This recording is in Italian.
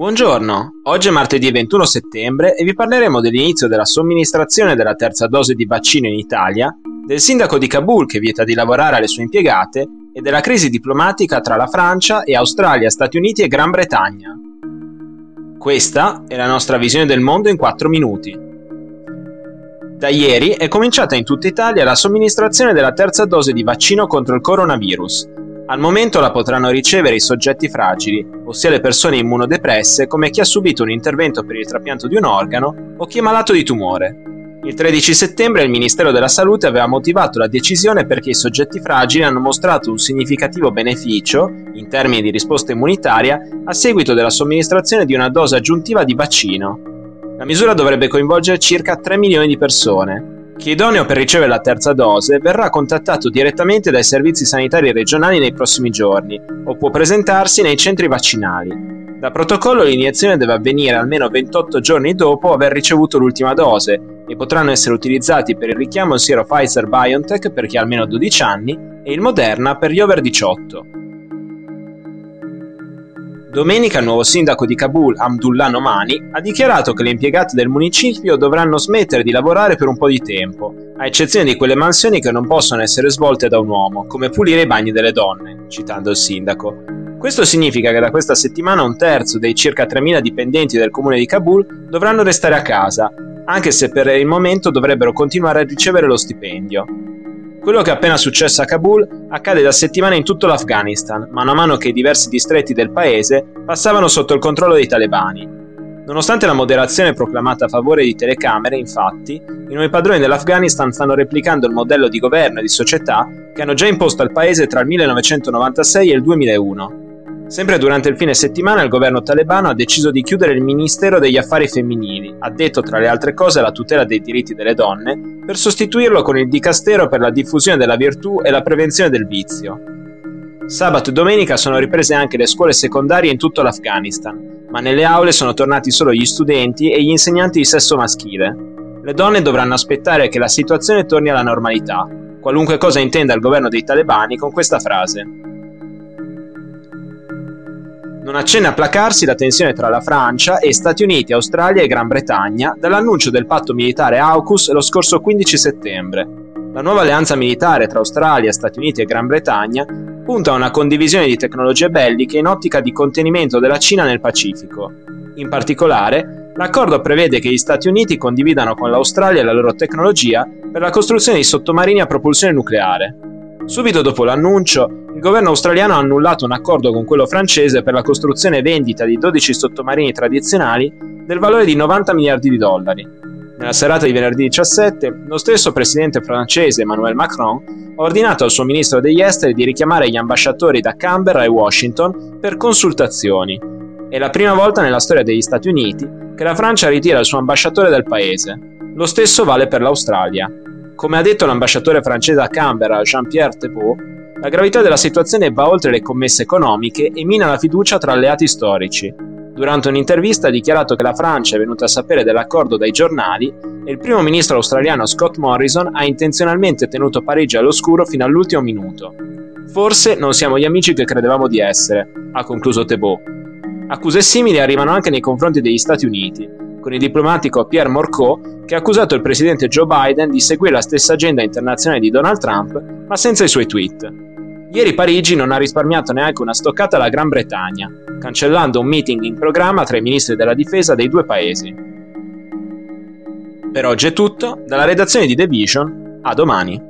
Buongiorno, oggi è martedì 21 settembre e vi parleremo dell'inizio della somministrazione della terza dose di vaccino in Italia, del sindaco di Kabul che vieta di lavorare alle sue impiegate e della crisi diplomatica tra la Francia e Australia, Stati Uniti e Gran Bretagna. Questa è la nostra visione del mondo in 4 minuti. Da ieri è cominciata in tutta Italia la somministrazione della terza dose di vaccino contro il coronavirus al momento la potranno ricevere i soggetti fragili, ossia le persone immunodepresse come chi ha subito un intervento per il trapianto di un organo o chi è malato di tumore. Il 13 settembre il Ministero della Salute aveva motivato la decisione perché i soggetti fragili hanno mostrato un significativo beneficio, in termini di risposta immunitaria, a seguito della somministrazione di una dose aggiuntiva di vaccino. La misura dovrebbe coinvolgere circa 3 milioni di persone, chi è idoneo per ricevere la terza dose verrà contattato direttamente dai servizi sanitari regionali nei prossimi giorni o può presentarsi nei centri vaccinali. Da protocollo l'iniezione deve avvenire almeno 28 giorni dopo aver ricevuto l'ultima dose e potranno essere utilizzati per il richiamo il siero Pfizer BioNTech per chi ha almeno 12 anni e il Moderna per gli over 18. Domenica il nuovo sindaco di Kabul, Abdullah Nomani, ha dichiarato che le impiegate del municipio dovranno smettere di lavorare per un po' di tempo, a eccezione di quelle mansioni che non possono essere svolte da un uomo, come pulire i bagni delle donne, citando il sindaco. Questo significa che da questa settimana un terzo dei circa 3.000 dipendenti del comune di Kabul dovranno restare a casa, anche se per il momento dovrebbero continuare a ricevere lo stipendio. Quello che è appena successo a Kabul accade da settimane in tutto l'Afghanistan, mano a mano che i diversi distretti del paese passavano sotto il controllo dei talebani. Nonostante la moderazione proclamata a favore di telecamere, infatti, i nuovi padroni dell'Afghanistan stanno replicando il modello di governo e di società che hanno già imposto al paese tra il 1996 e il 2001. Sempre durante il fine settimana il governo talebano ha deciso di chiudere il Ministero degli Affari Femminili, addetto tra le altre cose alla tutela dei diritti delle donne, per sostituirlo con il Dicastero per la diffusione della virtù e la prevenzione del vizio. Sabato e domenica sono riprese anche le scuole secondarie in tutto l'Afghanistan, ma nelle aule sono tornati solo gli studenti e gli insegnanti di sesso maschile. Le donne dovranno aspettare che la situazione torni alla normalità, qualunque cosa intenda il governo dei talebani con questa frase. Non accenna a placarsi la tensione tra la Francia e Stati Uniti, Australia e Gran Bretagna dall'annuncio del patto militare AUKUS lo scorso 15 settembre. La nuova alleanza militare tra Australia, Stati Uniti e Gran Bretagna punta a una condivisione di tecnologie belliche in ottica di contenimento della Cina nel Pacifico. In particolare, l'accordo prevede che gli Stati Uniti condividano con l'Australia la loro tecnologia per la costruzione di sottomarini a propulsione nucleare. Subito dopo l'annuncio, il governo australiano ha annullato un accordo con quello francese per la costruzione e vendita di 12 sottomarini tradizionali del valore di 90 miliardi di dollari. Nella serata di venerdì 17, lo stesso presidente francese Emmanuel Macron ha ordinato al suo ministro degli esteri di richiamare gli ambasciatori da Canberra e Washington per consultazioni. È la prima volta nella storia degli Stati Uniti che la Francia ritira il suo ambasciatore dal paese. Lo stesso vale per l'Australia. Come ha detto l'ambasciatore francese a Canberra, Jean-Pierre Thébault, la gravità della situazione va oltre le commesse economiche e mina la fiducia tra alleati storici. Durante un'intervista ha dichiarato che la Francia è venuta a sapere dell'accordo dai giornali e il primo ministro australiano Scott Morrison ha intenzionalmente tenuto Parigi all'oscuro fino all'ultimo minuto. Forse non siamo gli amici che credevamo di essere, ha concluso Thébault. Accuse simili arrivano anche nei confronti degli Stati Uniti, con il diplomatico Pierre Morcot che ha accusato il presidente Joe Biden di seguire la stessa agenda internazionale di Donald Trump, ma senza i suoi tweet. Ieri Parigi non ha risparmiato neanche una stoccata alla Gran Bretagna, cancellando un meeting in programma tra i ministri della difesa dei due paesi. Per oggi è tutto, dalla redazione di The Vision, a domani.